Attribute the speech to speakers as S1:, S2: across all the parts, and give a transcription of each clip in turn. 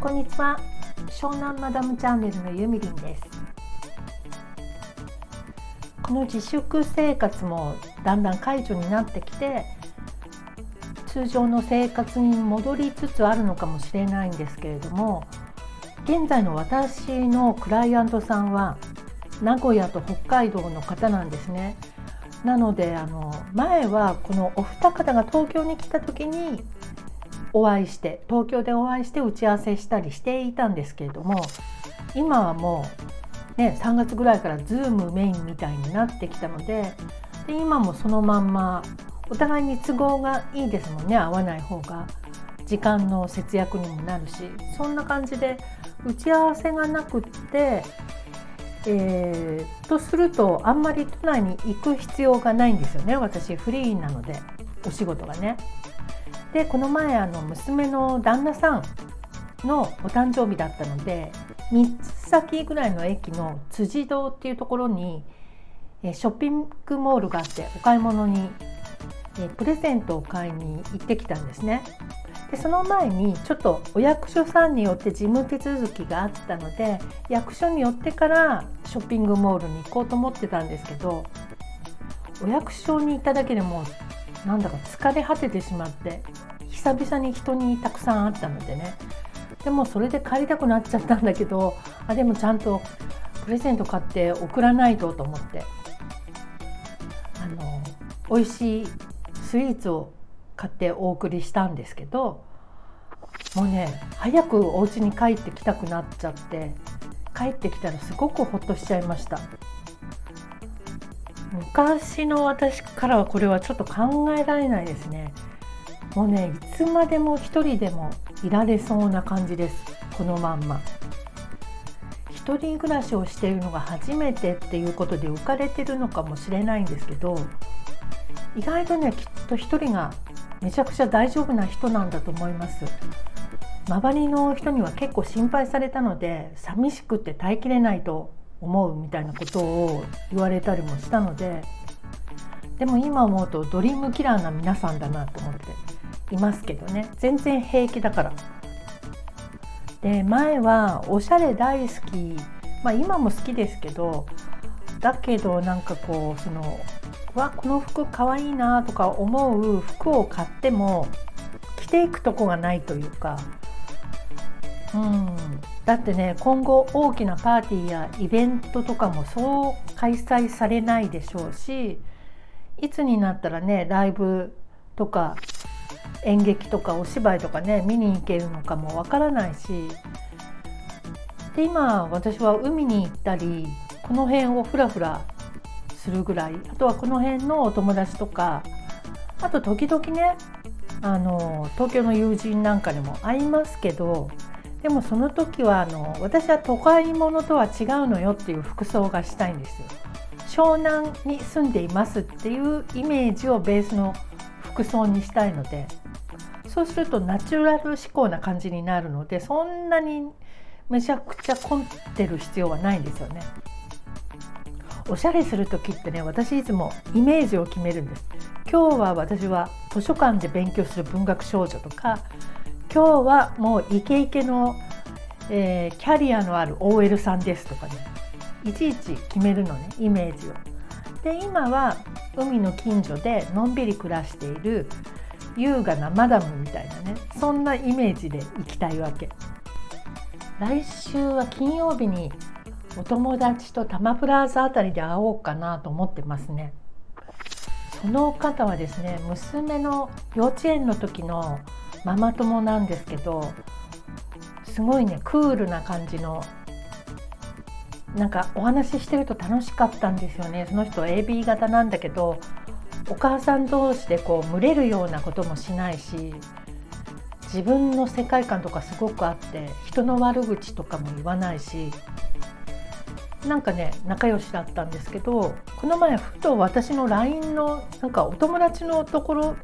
S1: こんにちは湘南マダムチャンネルのゆみりんですこの自粛生活もだんだん解除になってきて通常の生活に戻りつつあるのかもしれないんですけれども現在の私のクライアントさんは名古屋と北海道の方なんですね。なのであの前はこのお二方が東京に来た時にお会いして東京でお会いして打ち合わせしたりしていたんですけれども今はもう、ね、3月ぐらいから Zoom メインみたいになってきたのでで今もそのまんまお互いに都合がいいですもんね会わない方が。時間の節約にもなるしそんな感じで打ち合わせがなくってえー、とするとあんまり都内に行く必要がないんですよね私フリーなのでお仕事がね。でこの前あの娘の旦那さんのお誕生日だったので3つ先ぐらいの駅の辻堂っていうところにショッピングモールがあってお買い物にプレゼントを買いに行ってきたんですね。でその前にちょっとお役所さんによって事務手続きがあったので役所によってからショッピングモールに行こうと思ってたんですけどお役所に行っただけでもなんだか疲れ果ててしまって久々に人にたくさん会ったのでねでもそれで帰りたくなっちゃったんだけどあでもちゃんとプレゼント買って送らないとと思ってあの美味しいスイーツを買ってお送りしたんですけどもうね早くお家に帰ってきたくなっちゃって帰ってきたらすごくほっとしちゃいました。昔の私からはこれはちょっと考えられないですね。もうねいつまでも一人でもいられそうな感じですこのまんま。一人暮らしをしているのが初めてっていうことで浮かれてるのかもしれないんですけど意外とねきっと一人がめちゃくちゃ大丈夫な人なんだと思います。周りの人には結構心配されたので寂しくて耐えきれないと思うみたいなことを言われたりもしたのででも今思うとドリームキラーな皆さんだなと思っていますけどね。全然平気だから。で前はおしゃれ大好き。まあ今も好きですけどだけどなんかこうそのわこの服かわいいなとか思う服を買っても着ていくとこがないというか、うん、だってね今後大きなパーティーやイベントとかもそう開催されないでしょうしいつになったらねライブとか演劇とかお芝居とかね見に行けるのかもわからないし。で今私は海に行ったりこの辺をふらふらするぐらいあとはこの辺のお友達とかあと時々ねあの東京の友人なんかにも会いますけどでもその時はあの私は都会者とは違うのよっていう服装がしたいんです。湘南に住んでいますっていうイメージをベースの服装にしたいのでそうするとナチュラル思考な感じになるのでそんなにめちゃくちゃ凝ってる必要はないんですよね。おしゃれする時ってね私いつもイメージを決めるんです今日は私は図書館で勉強する文学少女とか今日はもうイケイケの、えー、キャリアのある OL さんですとかねいちいち決めるのねイメージを。で今は海の近所でのんびり暮らしている優雅なマダムみたいなねそんなイメージで行きたいわけ。来週は金曜日にお友達とタマプラーザあたりで会おうかなと思ってますね。その方はですね娘の幼稚園の時のママ友なんですけどすごいねクールな感じのなんかお話ししてると楽しかったんですよねその人 AB 型なんだけどお母さん同士でこう群れるようなこともしないし自分の世界観とかすごくあって人の悪口とかも言わないしなんかね仲良しだったんですけどこの前ふと私の LINE のなんかお友達のところ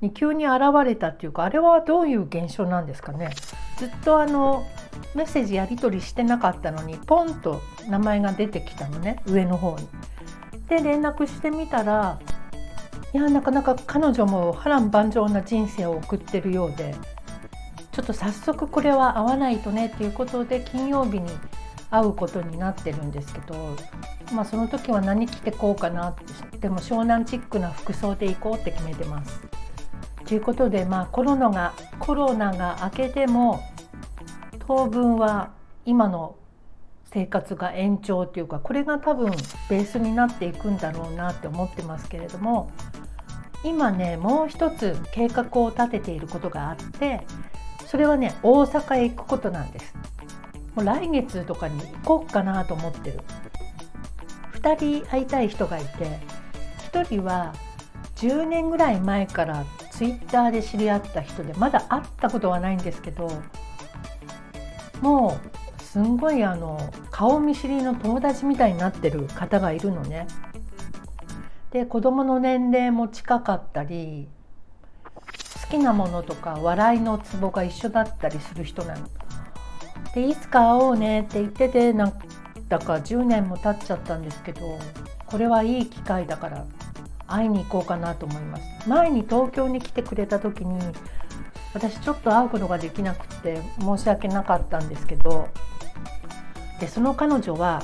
S1: に急に現れたっていうかあれはどういう現象なんですかねずっとあのメッセージやり取りしてなかったのにポンと名前が出てきたのね上の方に。で連絡してみたらいやなかなか彼女も波乱万丈な人生を送ってるようでちょっと早速これは会わないとねっていうことで金曜日に会うことになってるんですけど、まあ、その時は何着てこうかなってでも湘南チックな服装で行こうって決めてます。ということで、まあ、コロナがコロナが明けても当分は今の生活が延長っていうかこれが多分ベースになっていくんだろうなって思ってますけれども今ねもう一つ計画を立てていることがあってそれはね大阪へ行くことなんですもう来月とかに行こうかなと思ってる2人会いたい人がいて1人は10年ぐらい前からツイッターで知り合った人でまだ会ったことはないんですけどもうすんごいあの顔見知りの友達みたいになってる方がいるのね。で子供の年齢も近かったり好きなものとか笑いのツボが一緒だったりする人なの。でいつか会おうねって言っててなんだか10年も経っちゃったんですけどこれはいい機会だから会いに行こうかなと思います。前に東京に来てくれた時に私ちょっと会うことができなくて申し訳なかったんですけどでその彼女は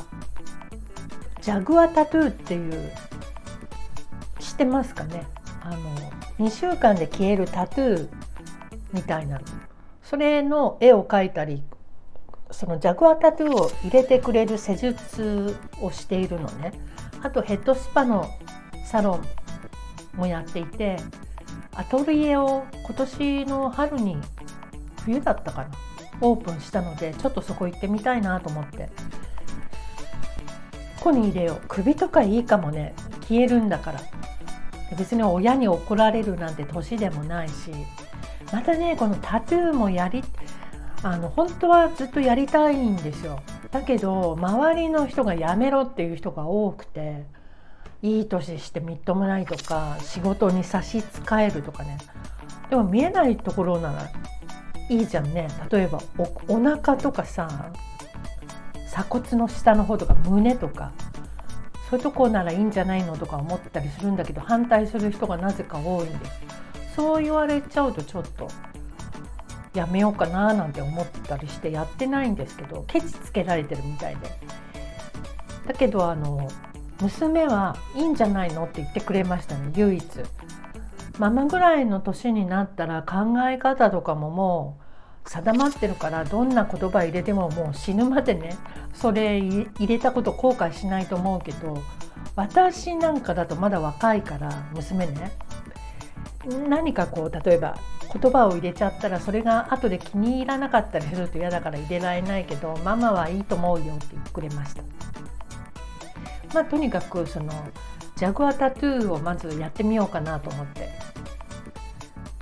S1: ジャグアタトゥーっていう知ってますかね？あの2週間で消えるタトゥーみたいなそれの絵を描いたりそのジャグアタトゥーを入れてくれる施術をしているのね。あとヘッドスパのサロンもやっていてアトリエを今年の春に冬だったかなオープンしたのでちょっとそこ行ってみたいなと思って。ここに入れよう首とかいいかもね消えるんだから。別に親に怒られるなんて年でもないし。またねこのタトゥーもやりあの本当はずっとやりたいんですよ。だけど周りの人がやめろっていう人が多くていい年してみっともないとか仕事に差し支えるとかね。でも見えないところならいいじゃんね。例えばおお腹とかさ鎖骨の下の方とか胸とかそういうとこならいいんじゃないのとか思ったりするんだけど反対する人がなぜか多いんで。すそう言われちゃうとちょっとやめようかななんて思ったりしてやってないんですけどケチつけられてるみたいで。だけどあの娘はいいんじゃないの？って言ってくれましたね唯一。ママぐらいの年になったら考え方とかももう定まってるからどんな言葉入れてももう死ぬまでねそれ入れたこと後悔しないと思うけど私なんかだとまだ若いから娘ね。何かこう例えば言葉を入れちゃったらそれが後で気に入らなかったりすると嫌だから入れられないけどママはいいと思うよって言ってくれました。まあ、とにかくそのジャグアタトゥーをまずやってみようかなと思って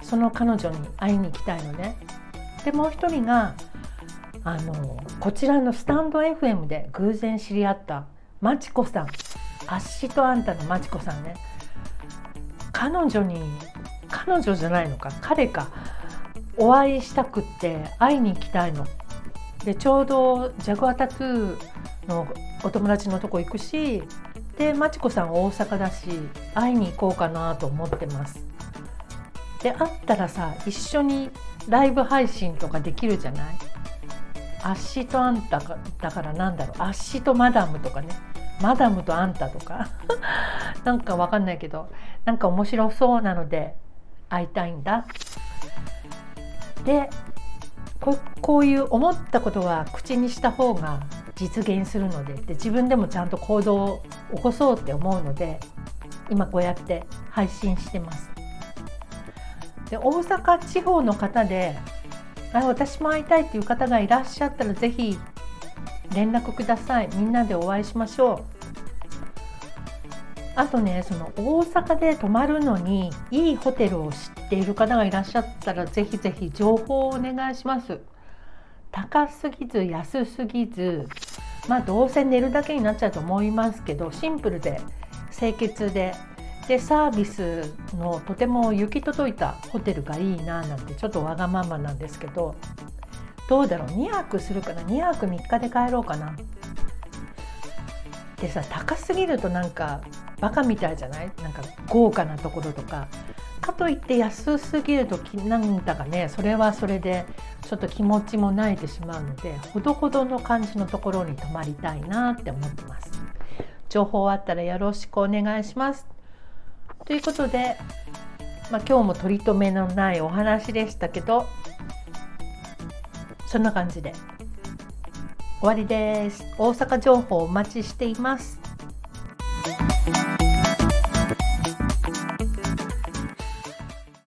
S1: その彼女に会いに行きたいのね。でもう一人があのこちらのスタンド FM で偶然知り合ったまちこさんあっしとあんたのまちこさんね彼女に彼女じゃないのか彼かお会いしたくって会いに行きたいの。でちょうどジャグアタトゥーのお友達のとこ行くしでまちこさん大阪だし会いに行こうかなと思ってます。で会ったらさ一緒にライブ配信とかできるじゃない？あっしとあんただからなんだろうあっしとマダムとかねマダムとあんたとか なんかわかんないけどなんか面白そうなので会いたいんだ。でこういう思ったことは口にした方が実現するのでで自分でもちゃんと行動を起こそうって思うので今こうやって配信してます。で大阪地方の方であ私も会いたいっていう方がいらっしゃったら是非連絡くださいみんなでお会いしましょう。あとねその大阪で泊まるのにいいホテルを知っている方がいらっしゃったらぜひぜひ情報をお願いします。高すぎず安すぎずまあどうせ寝るだけになっちゃうと思いますけどシンプルで清潔ででサービスのとても行き届いたホテルがいいななんてちょっとわがままなんですけどどうだろう？2泊するかな？2泊3日で帰ろうかな？でさ高すぎるとなんかバカみたいじゃない？なんか豪華なところとか。かといって安すぎるとなんだかね。それはそれでちょっと気持ちも慣れてしまうのでほどほどの感じのところに泊まりたいなって思ってます。情報あったらよろしくお願いします。ということで、まあ、今日も取り留めのないお話でしたけどそんな感じで終わりです。大阪情報お待ちしています。